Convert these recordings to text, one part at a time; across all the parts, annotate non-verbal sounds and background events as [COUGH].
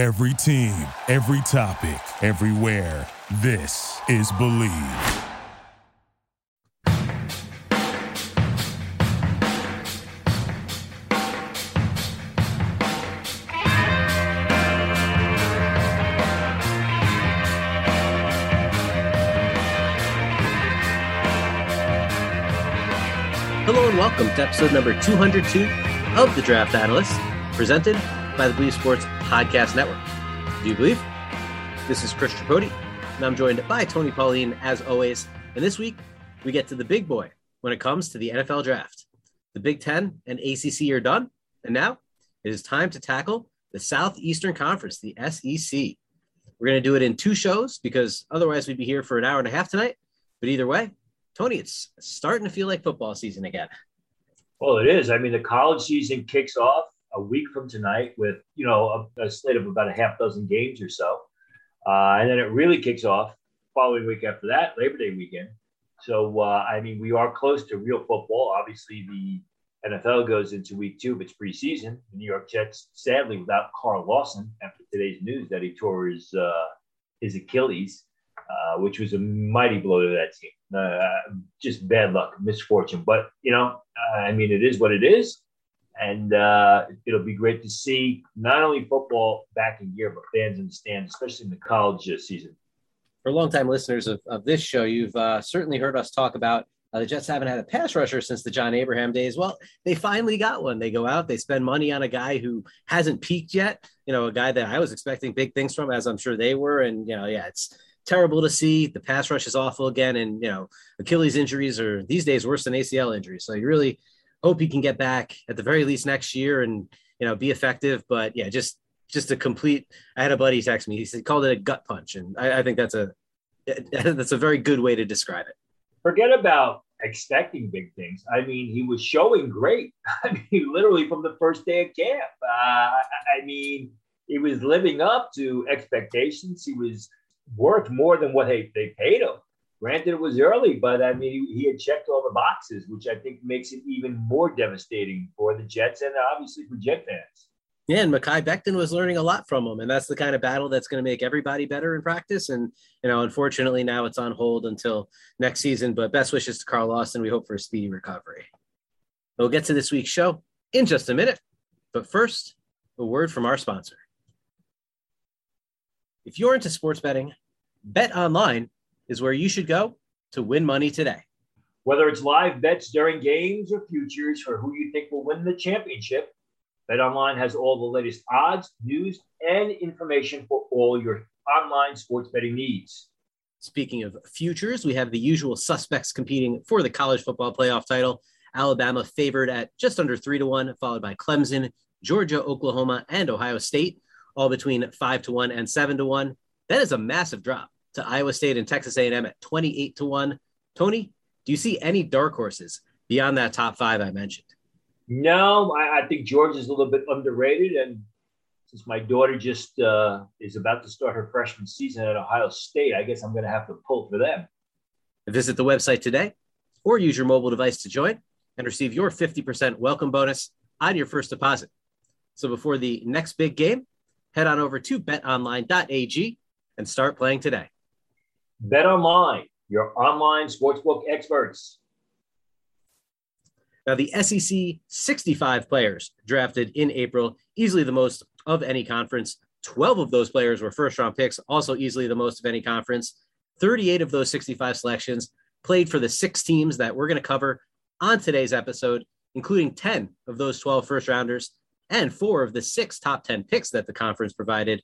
Every team, every topic, everywhere. This is Bleav. Hello and welcome to episode number 202 of The Draft Analyst, presented by the Bleav Sports Podcast Network. Do you believe? This is Chris Tripodi, and I'm joined by Tony Pauline as always. And this week, we get to the big boy when it comes to the NFL draft. The Big Ten and ACC are done, and now it is time to tackle the Southeastern Conference, the SEC. We're going to do it in two shows because otherwise we'd be here for an hour and a half tonight. But either way, Tony, it's starting to feel like football season again. Well, it is. I mean, the college season kicks off a week from tonight with, you know, a, a slate of about a half dozen games or so. Uh, and then it really kicks off following week after that, Labor Day weekend. So, uh, I mean, we are close to real football. Obviously, the NFL goes into week two of its preseason. The New York Jets, sadly, without Carl Lawson after today's news that he tore his, uh, his Achilles. Uh, which was a mighty blow to that team. Uh, just bad luck, misfortune. But, you know, uh, I mean, it is what it is. And uh, it'll be great to see not only football back in gear, but fans in the stands, especially in the college uh, season. For longtime listeners of, of this show, you've certainly heard us talk about the Jets haven't had a pass rusher since the John Abraham days. Well, they finally got one. They go out, they spend money on a guy who hasn't peaked yet. You know, a guy that I was expecting big things from, as I'm sure they were. And you know, yeah, it's terrible to see. The pass rush is awful again, and you know Achilles injuries are these days worse than ACL injuries. So you really hope he can get back at the very least next year and you know be effective. But yeah, just just a complete. I had a buddy text me. He said called it a gut punch, and I, I think that's a [LAUGHS] that's a very good way to describe it. Forget about expecting big things. I mean, he was showing great. [LAUGHS] I mean, literally from the first day of camp. Uh, I mean, he was living up to expectations. He was worth more than what they, they paid him. Granted, it was early, but I mean, he, had checked all the boxes, which I think makes it even more devastating for the Jets and obviously for Jet fans. Yeah, and Mekhi Becton was learning a lot from him, and that's the kind of battle that's going to make everybody better in practice. And you know, unfortunately, now it's on hold until next season. But best wishes to Carl Lawson. We hope for a speedy recovery. We'll get to this week's show in just a minute, but first, a word from our sponsor. If you're into sports betting, Bet Online is where you should go to win money today. Whether it's live bets during games or futures for who you think will win the championship, Bet Online has all the latest odds, news, and information for all your online sports betting needs. Speaking of futures, we have the usual suspects competing for the college football playoff title. Alabama favored at just under three to one, followed by Clemson, Georgia, Oklahoma, and Ohio State all between five to one and seven to one. That is a massive drop to Iowa State and Texas A&M at 28 to one. Tony, do you see any dark horses beyond that top five I mentioned? No, I, I think Georgia is a little bit underrated. And since my daughter just uh, is about to start her freshman season at Ohio State, I guess I'm going to have to pull for them. Visit the website today or use your mobile device to join and receive your 50% welcome bonus on your first deposit. So before the next big game, head on over to betonline.ag and start playing today. Bet Online, your online sportsbook experts. Now, the SEC 65 players drafted in April, easily the most of any conference. 12 of those players were first round picks, also easily the most of any conference. 38 of those 65 selections played for the six teams that we're going to cover on today's episode, including 10 of those 12 first rounders and four of the six top 10 picks that the conference provided,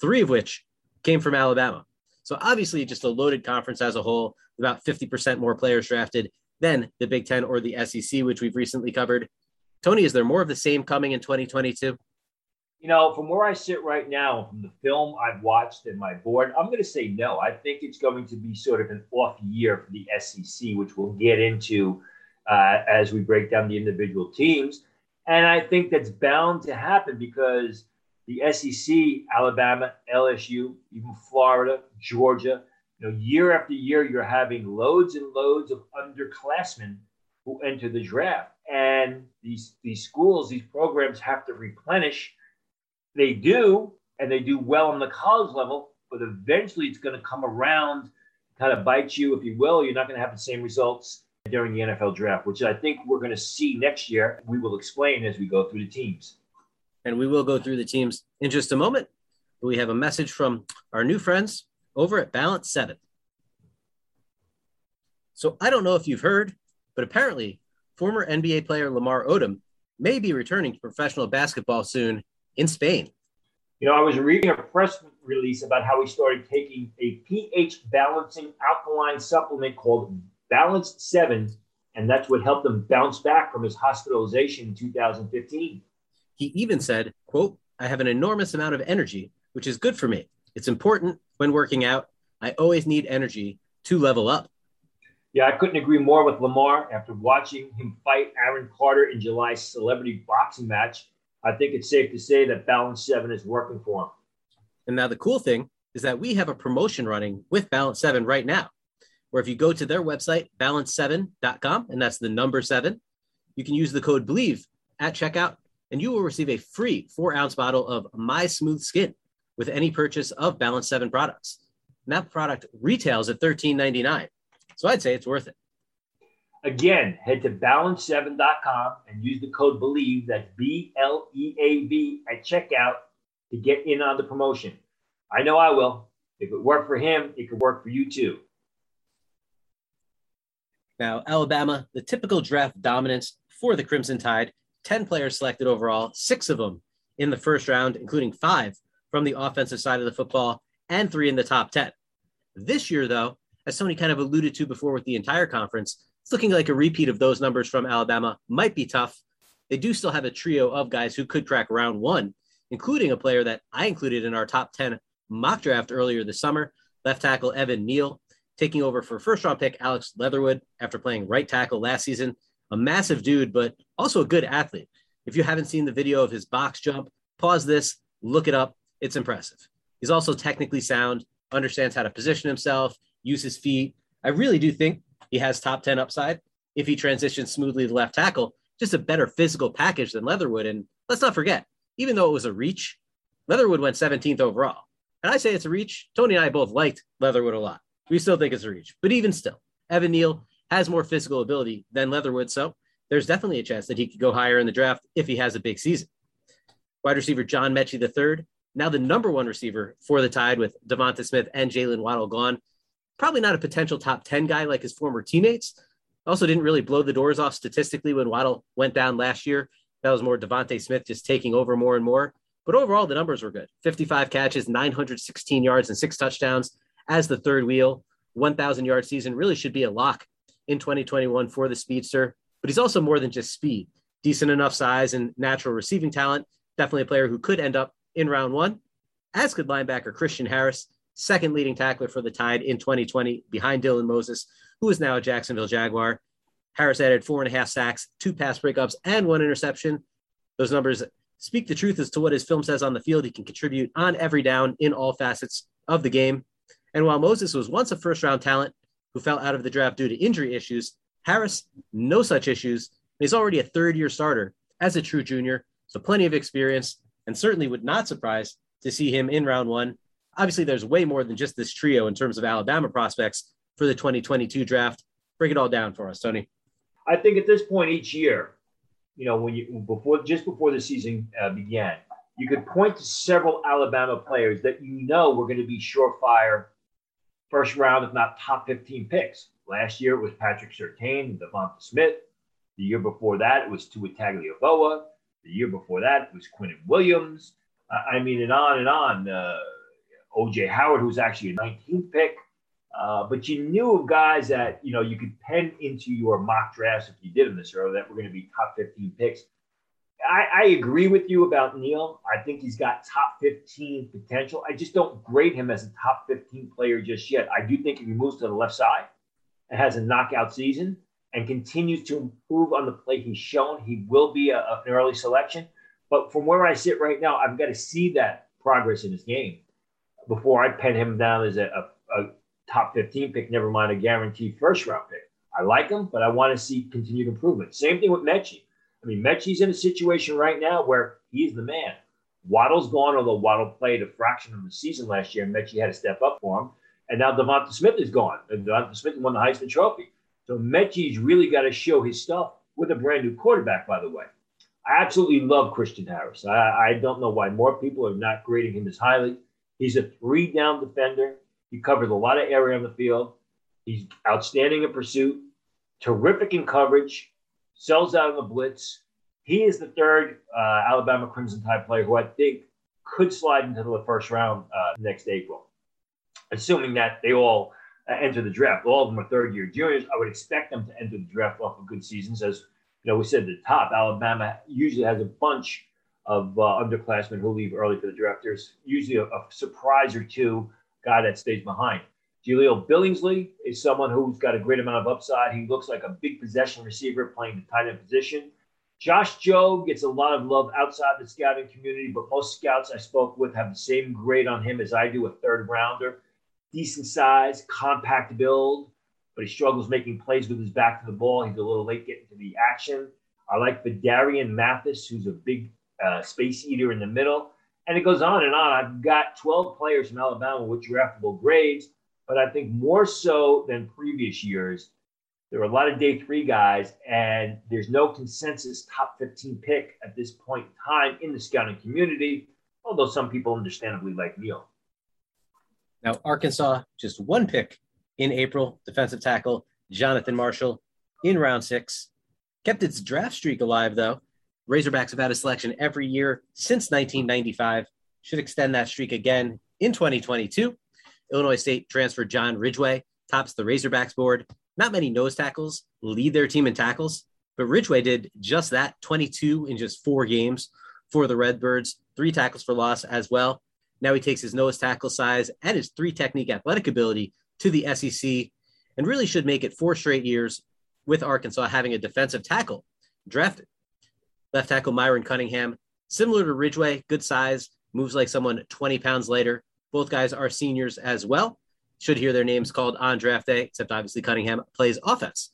three of which came from Alabama. So obviously, just a loaded conference as a whole, about 50% more players drafted than the Big Ten or the SEC, which we've recently covered. Tony, is there more of the same coming in 2022? You know, from where I sit right now, from the film I've watched and my board, I'm going to say no. I think it's going to be sort of an off year for the SEC, which we'll get into uh, as we break down the individual teams. And I think that's bound to happen because the SEC, Alabama, LSU, even Florida, Georgia, you know, year after year, you're having loads and loads of underclassmen who enter the draft. And these, these schools, these programs have to replenish. They do, and they do well on the college level, but eventually it's going to come around, kind of bite you, if you will. You're not going to have the same results during the NFL draft, which I think we're going to see next year. We will explain as we go through the teams. And we will go through the teams in just a moment. We have a message from our new friends over at Balance 7. So I don't know if you've heard, but apparently former NBA player Lamar Odom may be returning to professional basketball soon in Spain. You know, I was reading a press release about how he started taking a pH balancing alkaline supplement called Balance 7, and that's what helped him bounce back from his hospitalization in 2015. He even said, quote, I have an enormous amount of energy, which is good for me. It's important when working out. I always need energy to level up. Yeah, I couldn't agree more with Lamar. After watching him fight Aaron Carter in July's celebrity boxing match, I think it's safe to say that Balance 7 is working for him. And now the cool thing is that we have a promotion running with Balance 7 right now, where if you go to their website, balance7.com, and that's the number seven, you can use the code BLEAV at checkout, and you will receive a free four ounce bottle of My Smooth Skin with any purchase of Balance 7 products. And that product retails at $13.99. So I'd say it's worth it. Again, head to balance7.com and use the code BLEAV, that's B L E A V, at checkout to get in on the promotion. I know I will. If it worked for him, it could work for you too. Now, Alabama, the typical draft dominance for the Crimson Tide 10 players selected overall, six of them in the first round, including five from the offensive side of the football and three in the top 10. This year, though, as Tony kind of alluded to before with the entire conference, it's looking like a repeat of those numbers from Alabama might be tough. They do still have a trio of guys who could crack round one, including a player that I included in our top 10 mock draft earlier this summer, left tackle Evan Neal, taking over for first round pick Alex Leatherwood after playing right tackle last season. A massive dude, but also a good athlete. If you haven't seen the video of his box jump, pause this, look it up. It's impressive. He's also technically sound, understands how to position himself, use his feet. I really do think he has top 10 upside if he transitions smoothly to left tackle, just a better physical package than Leatherwood. And let's not forget, even though it was a reach, Leatherwood went 17th overall. And I say it's a reach. Tony and I both liked Leatherwood a lot. We still think it's a reach, but even still, Evan Neal has more physical ability than Leatherwood. So there's definitely a chance that he could go higher in the draft if he has a big season. Wide receiver John Metchie III, now the number one receiver for the Tide with Devonta Smith and Jaylen Waddle gone. Probably not a potential top 10 guy like his former teammates. Also didn't really blow the doors off statistically when Waddle went down last year. That was more Devonta Smith just taking over more and more. But overall, the numbers were good 55 catches, 916 yards, and six touchdowns as the third wheel. 1,000 yard season really should be a lock in 2021 for the speedster. But he's also more than just speed, decent enough size and natural receiving talent. Definitely a player who could end up in round one. As could linebacker Christian Harris, second leading tackler for the Tide in 2020 behind Dylan Moses, who is now a Jacksonville Jaguar. Harris added four and a half sacks, two pass breakups, and one interception. Those numbers speak the truth as to what his film says on the field. He can contribute on every down in all facets of the game. And while Moses was once a first round talent who fell out of the draft due to injury issues, Harris, no such issues. He's already a third year starter as a true junior, so plenty of experience, and certainly would not surprise to see him in round one. Obviously, there's way more than just this trio in terms of Alabama prospects for the 2022 draft. Break it all down for us, Tony. I think at this point each year, you know, when you before just before the season uh, began, you could point to several Alabama players that you know were going to be surefire first round, if not top 15 picks. Last year it was Patrick Surtain and Devonta Smith. The year before that it was Tua Tagovailoa. The year before that it was Quinnen Williams. I mean, and on and on. Uh, OJ Howard, who's actually a 19th pick. Uh, but you knew of guys that you know you could pen into your mock drafts if you did them this early that were going to be top 15 picks. I, I, agree with you about Neal. I think he's got top 15 potential. I just don't grade him as a top 15 player just yet. I do think if he moves to the left side and has a knockout season and continues to improve on the play he's shown, he will be a, an early selection. But from where I sit right now, I've got to see that progress in his game before I pen him down as a, a, a top 15 pick, never mind a guaranteed first round pick. I like him, but I want to see continued improvement. Same thing with Metchie. I mean, Metchie's in a situation right now where he's the man. Waddle's gone, although Waddle played a fraction of the season last year, and Metchie had to step up for him. And now Devonta Smith is gone. And Devonta Smith won the Heisman Trophy. So Metchie's really got to show his stuff with a brand new quarterback, by the way. I absolutely love Christian Harris. I, I don't know why more people are not grading him as highly. He's a three down defender. He covers a lot of area on the field. He's outstanding in pursuit, terrific in coverage, sells out in the blitz. He is the third uh, Alabama Crimson Tide player who I think could slide into the first round uh, next April, assuming that they all uh, enter the draft. All of them are third year juniors. I would expect them to enter the draft off of good seasons. As you know, we said the top, Alabama usually has a bunch of uh, underclassmen who leave early for the draft. There's usually a, a surprise or two guy that stays behind. Jahleel Billingsley is someone who's got a great amount of upside. He looks like a big possession receiver playing the tight end position. Josh Jobe gets a lot of love outside the scouting community, but most scouts I spoke with have the same grade on him as I do, a third rounder. Decent size, compact build, but he struggles making plays with his back to the ball. He's a little late getting to the action. I like Phidarian Mathis, who's a big uh, space eater in the middle. And it goes on and on. I've got 12 players from Alabama with draftable grades, but I think more so than previous years, there are a lot of day three guys, and there's no consensus top 15 pick at this point in time in the scouting community, although some people understandably like Neal. Now, Arkansas, just one pick in April, defensive tackle Jonathan Marshall in round six. Kept its draft streak alive, though. Razorbacks have had a selection every year since 1995. Should extend that streak again in 2022. Illinois State transfer John Ridgeway tops the Razorbacks board. Not many nose tackles lead their team in tackles, but Ridgeway did just that 22 in just four games for the Redbirds, three tackles for loss as well. Now he takes his nose tackle size and his three technique athletic ability to the SEC and really should make it four straight years with Arkansas having a defensive tackle drafted. Left tackle Myron Cunningham, similar to Ridgeway, good size, moves like someone 20 pounds later. Both guys are seniors as well. Should hear their names called on draft day, except obviously Cunningham plays offense.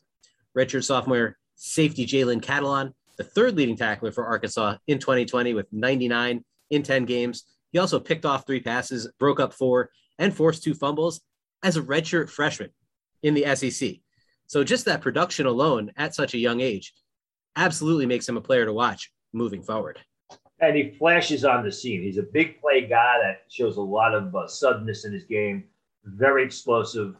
Redshirt sophomore safety Jalen Catalon, the third leading tackler for Arkansas in 2020 with 99 in 10 games. He also picked off three passes, broke up four, and forced two fumbles as a redshirt freshman in the SEC. So just that production alone at such a young age absolutely makes him a player to watch moving forward. And he flashes on the scene. He's a big play guy that shows a lot of uh, suddenness in his game very explosive.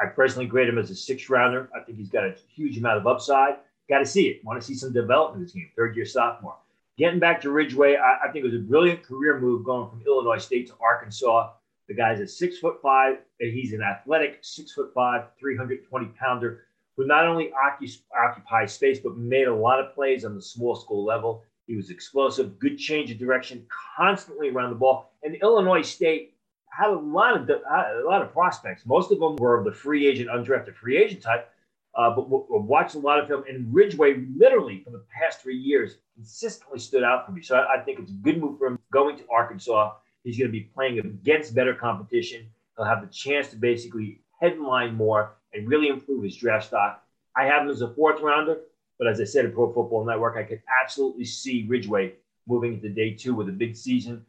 I personally grade him as a six rounder. I think he's got a huge amount of upside. Got to see it. Want to see some development in this game. Third year sophomore. Getting back to Ridgeway, I, I, think it was a brilliant career move going from Illinois State to Arkansas. The guy's a six foot five. He's an athletic six foot five, 320 pounder who not only occupies space, but made a lot of plays on the small school level. He was explosive, good change of direction, constantly around the ball. And Illinois State had a lot of a lot of prospects. Most of them were of the free agent, undrafted free agent type. Uh, but we watched a lot of him. And Ridgeway, literally for the past three years, consistently stood out for me. So I, I think it's a good move for him going to Arkansas. He's going to be playing against better competition. He'll have the chance to basically headline more and really improve his draft stock. I have him as a fourth rounder, but as I said at Pro Football Network, I could absolutely see Ridgeway moving into day two with a big season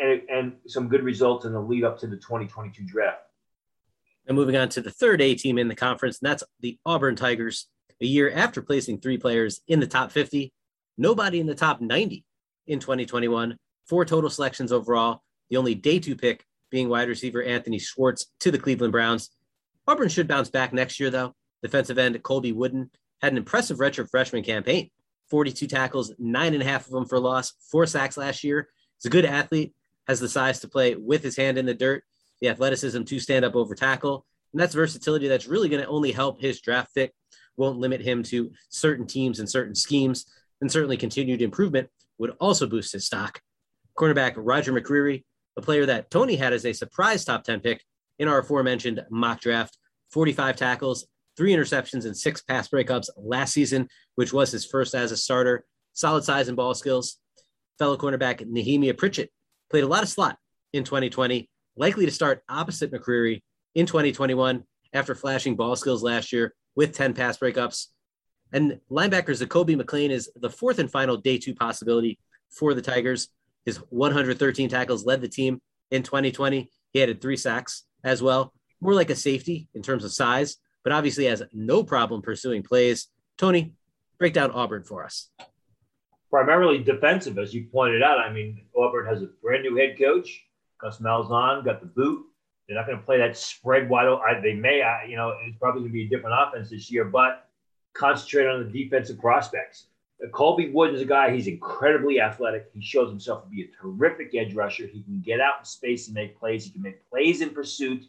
and, and some good results in the lead up to the 2022 draft. And moving on to the third A team in the conference, and that's the Auburn Tigers. A year after placing three players in the top 50, nobody in the top 90 in 2021, four total selections overall, the only day two pick being wide receiver Anthony Schwartz to the Cleveland Browns. Auburn should bounce back next year, though. Defensive end Colby Wooden had an impressive redshirt freshman campaign 42 tackles, nine and a half of them for loss, four sacks last year. He's a good athlete, has the size to play with his hand in the dirt, the athleticism to stand up over tackle. And that's versatility that's really going to only help his draft pick, won't limit him to certain teams and certain schemes. And certainly continued improvement would also boost his stock. Cornerback Roger McCreary, a player that Tony had as a surprise top 10 pick in our aforementioned mock draft, 45 tackles, three interceptions, and six pass breakups last season, which was his first as a starter. Solid size and ball skills. Fellow cornerback Nehemiah Pritchett played a lot of slot in 2020, likely to start opposite McCreary in 2021 after flashing ball skills last year with 10 pass breakups. And linebacker Zakoby McLean is the fourth and final day two possibility for the Tigers. His 113 tackles led the team in 2020. He added three sacks as well, more like a safety in terms of size, but obviously has no problem pursuing plays. Tony, break down Auburn for us. Primarily defensive, as you pointed out. I mean, Auburn has a brand new head coach. Gus Malzahn got the boot. They're not going to play that spread wide open. They may, you know, it's probably going to be a different offense this year, but concentrate on the defensive prospects. Colby Wood is a guy, he's incredibly athletic. He shows himself to be a terrific edge rusher. He can get out in space and make plays. He can make plays in pursuit.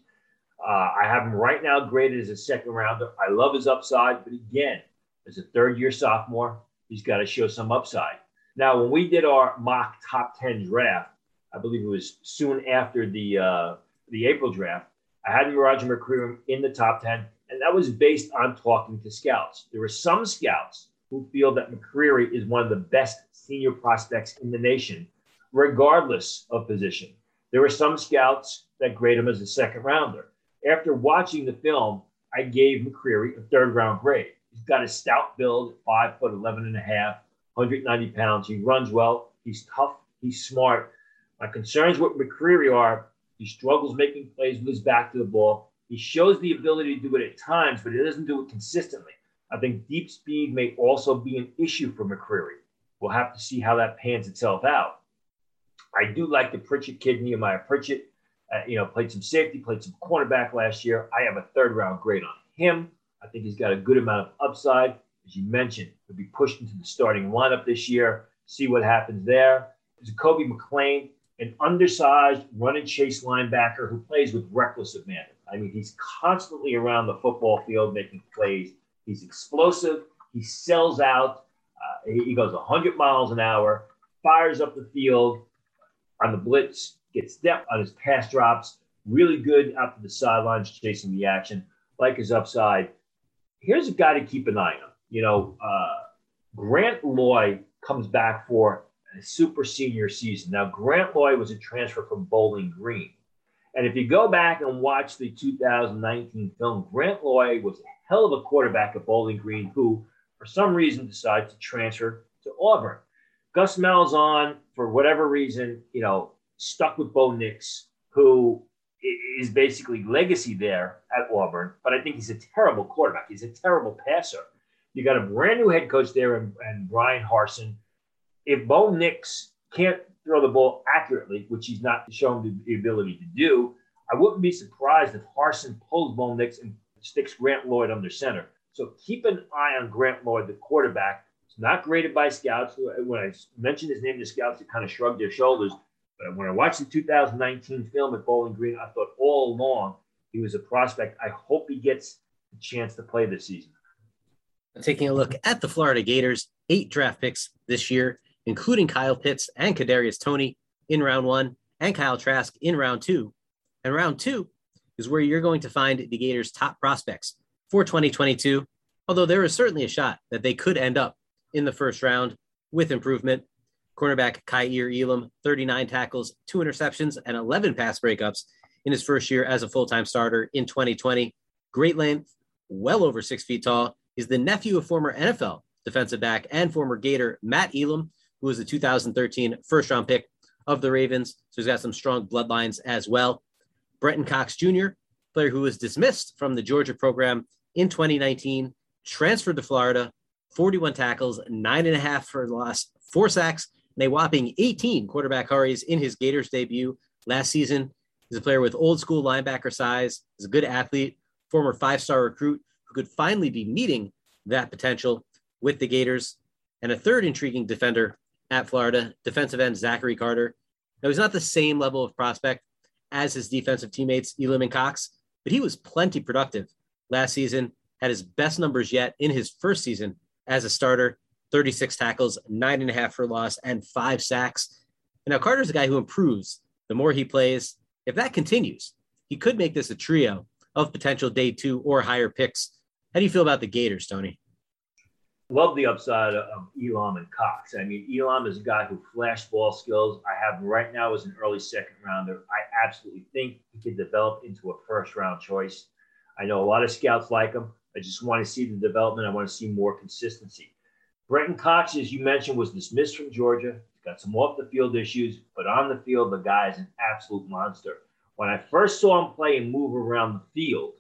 Uh, I have him right now graded as a second rounder. I love his upside, but again, as a third year sophomore, he's got to show some upside. Now, when we did our mock top 10 draft, I believe it was soon after the uh, the April draft, I had Roger McCreary in the top 10, and that was based on talking to scouts. There were some scouts who feel that McCreary is one of the best senior prospects in the nation, regardless of position. There were some scouts that grade him as a second rounder. After watching the film, I gave McCreary a third round grade. He's got a stout build, five foot 11 and a half, 190 pounds. He runs well. He's tough. He's smart. My concerns with McCreary are he struggles making plays with his back to the ball. He shows the ability to do it at times, but he doesn't do it consistently. I think deep speed may also be an issue for McCreary. We'll have to see how that pans itself out. I do like the Pritchett kid, Nehemiah Pritchett. Uh, you know, played some safety, played some cornerback last year. I have a third round grade on him. I think he's got a good amount of upside. As you mentioned, he'll be pushed into the starting lineup this year. See what happens there. Kobe McLean, an undersized run and chase linebacker who plays with reckless abandon. I mean, he's constantly around the football field making plays. He's explosive. He sells out. Uh, he, he goes 100 miles an hour, fires up the field on the blitz, gets depth on his pass drops, really good out to the sidelines chasing the action, like his upside. Here's a guy to keep an eye on. You know, uh, Grant Loy comes back for a super senior season. Now, Grant Loy was a transfer from Bowling Green. And if you go back and watch the 2019 film, Grant Loy was a hell of a quarterback at Bowling Green who, for some reason, decided to transfer to Auburn. Gus Malzahn, for whatever reason, you know, stuck with Bo Nix, who is basically legacy there at Auburn. But I think he's a terrible quarterback. He's a terrible passer. You got a brand new head coach there and, and Bryan Harsin. If Bo Nix can't throw the ball accurately, which he's not shown the ability to do, I wouldn't be surprised if Harsin pulls Bo Nix and sticks Grant Loy under center. So keep an eye on Grant Loy, the quarterback. Not graded by scouts. When I mentioned his name to scouts, they kind of shrugged their shoulders. But when I watched the 2019 film at Bowling Green, I thought all along he was a prospect. I hope he gets a chance to play this season. Taking a look at the Florida Gators, eight draft picks this year including Kyle Pitts and Kadarius Toney in round one, and Kyle Trask in round two. And round two is where you're going to find the Gators' top prospects for 2022. Although there is certainly a shot that they could end up in the first round with improvement. Cornerback Kaiir Elam, 39 tackles, two interceptions, and 11 pass breakups in his first year as a full time starter in 2020. Great length, well over six feet tall. He's the nephew of former NFL defensive back and former Gator Matt Elam, who was the 2013 first round pick of the Ravens. So he's got some strong bloodlines as well. Brenton Cox Jr., player who was dismissed from the Georgia program in 2019, transferred to Florida, 41 tackles, nine and a half for loss, four sacks, and a whopping 18 quarterback hurries in his Gators debut last season. He's a player with old school linebacker size. He's a good athlete, former five star recruit who could finally be meeting that potential with the Gators. And a third intriguing defender at Florida, defensive end Zachary Carter. Now, he's not the same level of prospect as his defensive teammates, Elam and Cox, but he was plenty productive last season, had his best numbers yet in his first season as a starter 36 tackles, nine and a half for loss, and five sacks. And now Carter's a guy who improves the more he plays. If that continues, he could make this a trio of potential day two or higher picks. How do you feel about the Gators, Tony? love the upside of Elam and Cox. I mean, Elam is a guy who flash ball skills. I have right now as an early second rounder. I absolutely think he could develop into a first round choice. I know a lot of scouts like him. I just want to see the development. I want to see more consistency. Brenton Cox, as you mentioned, was dismissed from Georgia. He's got some off the field issues, but on the field, the guy is an absolute monster. When I first saw him play and move around the field,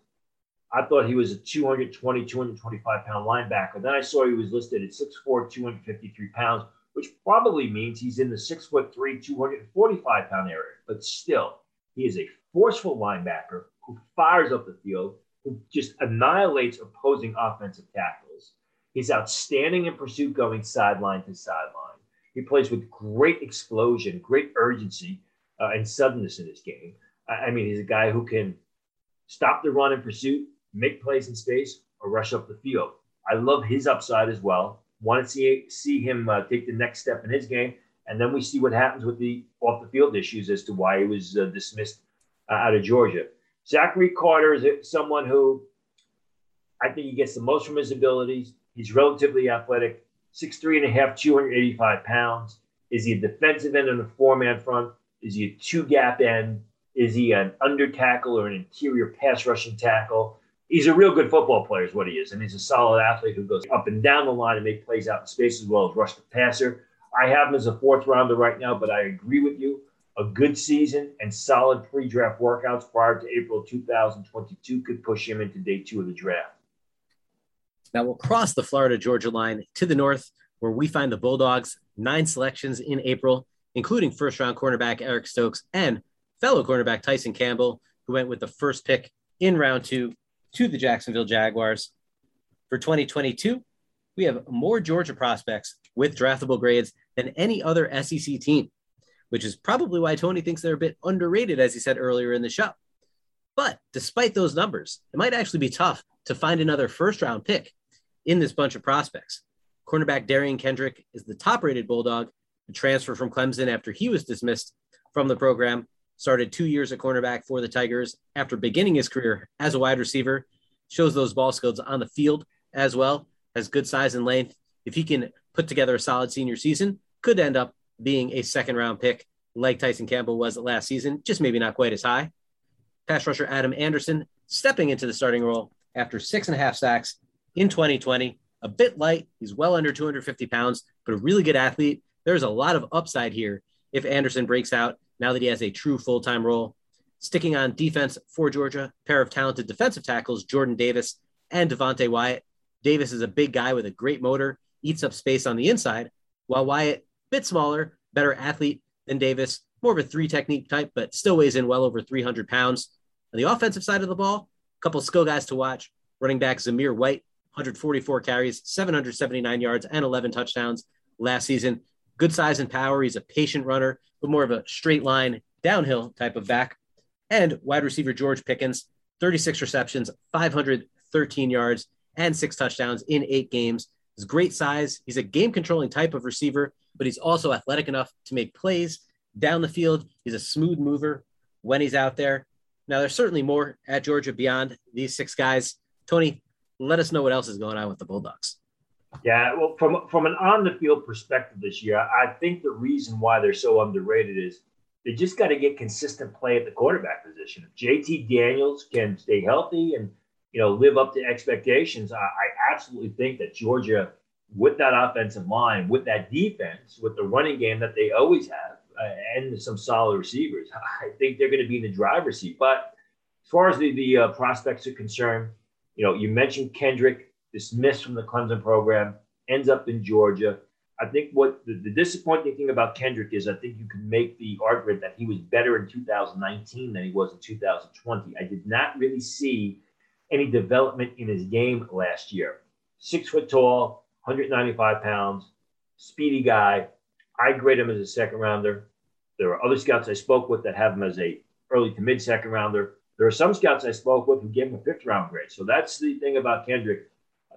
I thought he was a 220, 225 pound linebacker. Then I saw he was listed at 6'4, 253 pounds, which probably means he's in the 6'3, 245 pound area. But still, he is a forceful linebacker who fires up the field, just annihilates opposing offensive tackles. He's outstanding in pursuit going sideline to sideline. He plays with great explosion, great urgency, uh, and suddenness in his game. I mean, he's a guy who can stop the run in pursuit, make plays in space, or rush up the field. I love his upside as well. Want to see see him uh, take the next step in his game, and then we see what happens with the off the field issues as to why he was uh, dismissed uh, out of Georgia. Zachary Carter is someone who I think he gets the most from his abilities. He's relatively athletic, six three and a half, 285 pounds. Is he a defensive end on a four man front? Is he a two gap end? Is he an under tackle or an interior pass rushing tackle? He's a real good football player, is what he is. And he's a solid athlete who goes up and down the line and make plays out in space as well as rush the passer. I have him as a fourth rounder right now, but I agree with you. A good season and solid pre draft workouts prior to April 2022 could push him into day two of the draft. Now we'll cross the Florida Georgia line to the north, where we find the Bulldogs nine selections in April, including first round cornerback Eric Stokes and fellow cornerback Tyson Campbell, who went with the first pick in round two to the Jacksonville Jaguars. For 2022, we have more Georgia prospects with draftable grades than any other SEC team, which is probably why Tony thinks they're a bit underrated, as he said earlier in the show. But despite those numbers, it might actually be tough to find another first round pick in this bunch of prospects. Cornerback Derion Kendrick is the top rated Bulldog, a transfer from Clemson after he was dismissed from the program started two years at cornerback for the Tigers after beginning his career as a wide receiver. Shows those ball skills on the field as well, has good size and length. If he can put together a solid senior season, could end up being a second round pick like Tyson Campbell was last season, just maybe not quite as high. Pass rusher Adam Anderson stepping into the starting role after six and a half sacks in 2020. A bit light. He's well under 250 pounds, but a really good athlete. There's a lot of upside here if Anderson breaks out now that he has a true full time role. Sticking on defense for Georgia, pair of talented defensive tackles, Jordan Davis and Devonte Wyatt. Davis is a big guy with a great motor, eats up space on the inside, while Wyatt, bit smaller, better athlete than Davis, more of a three technique type, but still weighs in well over 300 pounds. On the offensive side of the ball, a couple skill guys to watch. Running back Zamir White, 144 carries, 779 yards, and 11 touchdowns last season. Good size and power. He's a patient runner, but more of a straight line downhill type of back. And wide receiver George Pickens, 36 receptions, 513 yards, and six touchdowns in eight games. He's great size. He's a game controlling type of receiver, but he's also athletic enough to make plays down the field. He's a smooth mover when he's out there. Now, there's certainly more at Georgia beyond these six guys. Tony, let us know what else is going on with the Bulldogs. Yeah, well, from from an on the field perspective this year, I think the reason why they're so underrated is they just got to get consistent play at the quarterback position. If JT Daniels can stay healthy and you know live up to expectations, I, I absolutely think that Georgia, with that offensive line, with that defense, with the running game that they always have, uh, and some solid receivers, [LAUGHS] I think they're going to be in the driver's seat. But as far as the the uh, prospects are concerned, you know, you mentioned Kendrick dismissed from the Clemson program, ends up in Georgia. I think what the, the, disappointing thing about Kendrick is I think you can make the argument that he was better in 2019 than he was in 2020. I did not really see any development in his game last year. Six foot tall, 195 pounds, speedy guy. I grade him as a second rounder. There are other scouts I spoke with that have him as a early to mid second rounder. There are some scouts I spoke with who gave him a fifth round grade. So that's the thing about Kendrick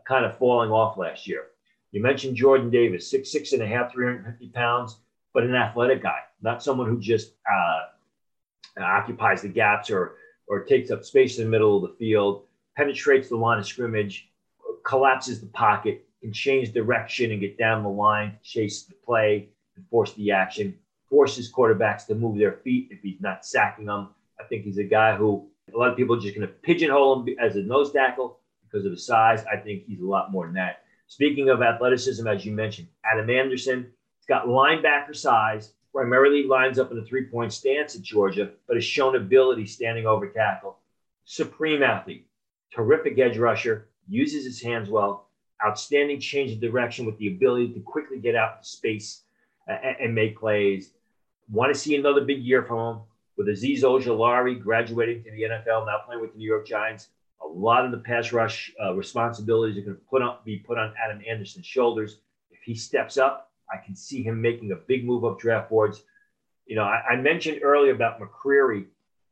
kind of falling off last year. You mentioned Jordan Davis, six, six and a half, 350 pounds, but an athletic guy, not someone who just uh, occupies the gaps or, or takes up space in the middle of the field, penetrates the line of scrimmage, collapses the pocket, can change direction and get down the line, chase the play, and force the action, forces quarterbacks to move their feet if he's not sacking them. I think he's a guy who a lot of people are just going to pigeonhole him as a nose tackle because of his size. I think he's a lot more than that. Speaking of athleticism, as you mentioned, Adam Anderson, He's got linebacker size, primarily lines up in a three point stance at Georgia, but has shown ability standing over tackle. Supreme athlete, terrific edge rusher, uses his hands well, outstanding change of direction with the ability to quickly get out in space and, and make plays. Want to see another big year from him with Azeez Ojulari graduating to the NFL, now playing with the New York Giants. A lot of the pass rush uh, responsibilities are going to put on, be put on Adam Anderson's shoulders. If he steps up, I can see him making a big move up draft boards. You know, I, I mentioned earlier about McCreary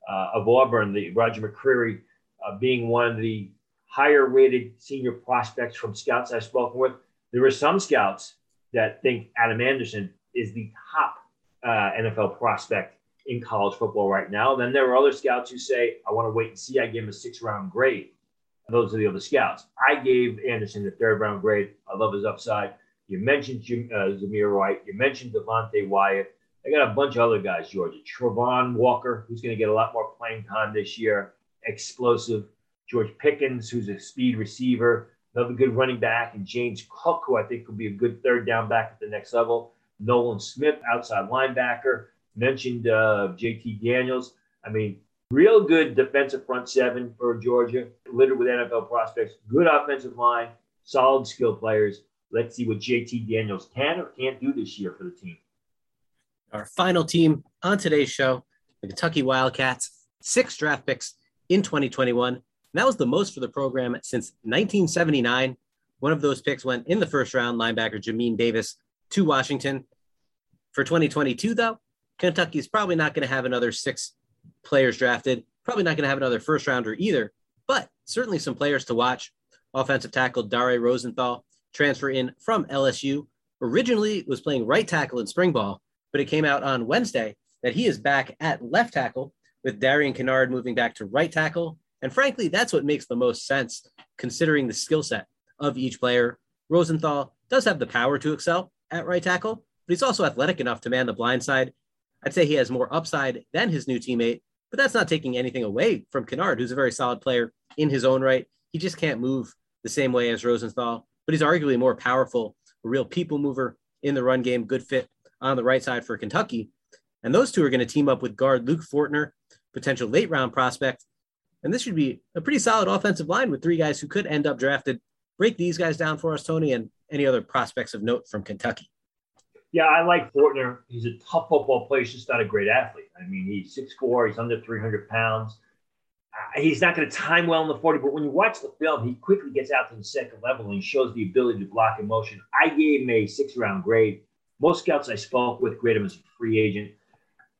uh, of Auburn, the Roger McCreary uh, being one of the higher rated senior prospects from scouts I've spoken with. There are some scouts that think Adam Anderson is the top uh, NFL prospect in college football right now. Then there are other scouts who say, I want to wait and see. I give him a six round grade. Those are the other scouts. I gave Anderson the third round grade. I love his upside. You mentioned Jim, uh, Zamir White. You mentioned Devonte Wyatt. I got a bunch of other guys, Georgia. Travon Walker, who's going to get a lot more playing time this year. Explosive. George Pickens, who's a speed receiver. Another good running back. And James Cook, who I think will be a good third down back at the next level. Nolan Smith, outside linebacker. Mentioned uh, JT Daniels. I mean, real good defensive front seven for Georgia, littered with NFL prospects. Good offensive line, solid skill players. Let's see what JT Daniels can or can't do this year for the team. Our final team on today's show, the Kentucky Wildcats, six draft picks in 2021. And that was the most for the program since 1979. One of those picks went in the first round, linebacker Jamin Davis to Washington. For 2022, though, Kentucky is probably not going to have another six players drafted, probably not going to have another first rounder either, but certainly some players to watch. Offensive tackle Dare Rosenthal, transfer in from LSU, originally was playing right tackle in spring ball, but it came out on Wednesday that he is back at left tackle with Darian Kinnard moving back to right tackle. And frankly, that's what makes the most sense considering the skill set of each player. Rosenthal does have the power to excel at right tackle, but he's also athletic enough to man the blind side I'd say he has more upside than his new teammate, but that's not taking anything away from Kinnard, who's a very solid player in his own right. He just can't move the same way as Rosenthal, but he's arguably more powerful, a real people mover in the run game, good fit on the right side for Kentucky. And those two are going to team up with guard Luke Fortner, potential late round prospect. And this should be a pretty solid offensive line with three guys who could end up drafted. Break these guys down for us, Tony, and any other prospects of note from Kentucky. Yeah, I like Fortner. He's a tough football player. He's just not a great athlete. I mean, he's 6'4", he's under 300 pounds. Uh, he's not going to time well in the 40, but when you watch the film, he quickly gets out to the second level and he shows the ability to block in motion. I gave him a six round grade. Most scouts I spoke with graded him as a free agent.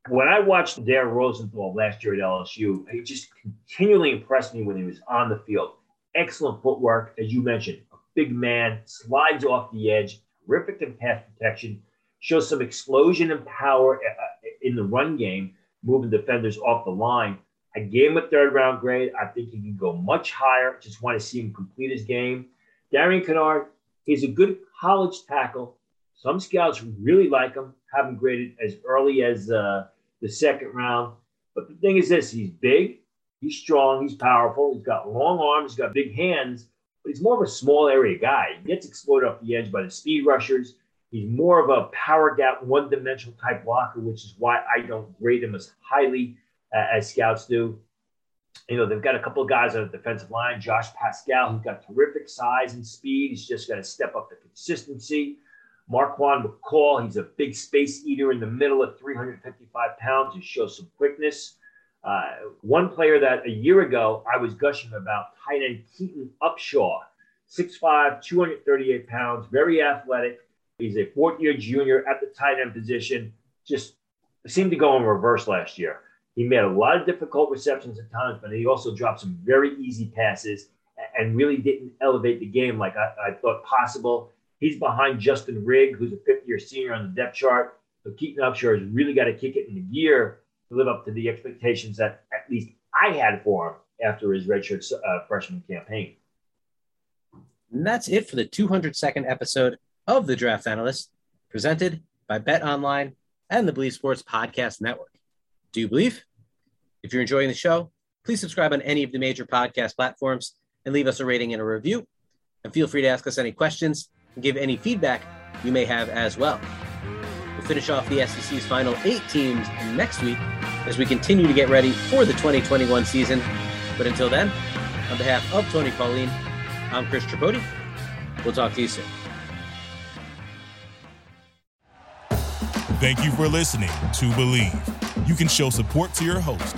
When I watched Darren Rosenthal last year at LSU, he just continually impressed me when he was on the field. Excellent footwork, as you mentioned, a big man, slides off the edge, terrific in pass protection shows some explosion and power uh, in the run game, moving defenders off the line. I gave him a third round grade. I think he can go much higher. Just want to see him complete his game. Darian Kinnard, he's a good college tackle. Some scouts really like him, have him graded as early as uh, the second round. But the thing is this he's big, he's strong, he's powerful, he's got long arms, he's got big hands, but he's more of a small area guy. He gets exploited off the edge by the speed rushers. He's more of a power gap, one dimensional type blocker, which is why I don't grade him as highly uh, as scouts do. You know, they've got a couple of guys on the defensive line. Josh Paschal, who's got terrific size and speed. He's just got to step up the consistency. Marquan McCall, he's a big space eater in the middle at 355 pounds. He shows some quickness. Uh, one player that a year ago I was gushing about, tight end Keaton Upshaw, 6'5, 238 pounds, very athletic. He's a fourth year junior at the tight end position. Just seemed to go in reverse last year. He made a lot of difficult receptions at times, but he also dropped some very easy passes and really didn't elevate the game like I, I thought possible. He's behind Justin Rigg, who's a fifth year senior on the depth chart. So Keaton Upshaw has really got to kick it into gear to live up to the expectations that at least I had for him after his redshirt uh, freshman campaign. And that's it for the 202nd episode of the Draft Analyst, presented by Bet Online and the Bleav Sports Podcast Network. Do you believe? If you're enjoying the show, please subscribe on any of the major podcast platforms and leave us a rating and a review. And feel free to ask us any questions give any feedback you may have as well. We'll finish off the SEC's final eight teams next week as we continue to get ready for the 2021 season. But until then, on behalf of Tony Pauline, I'm Chris Tripodi. We'll talk to you soon. Thank you for listening to Bleav. You can show support to your host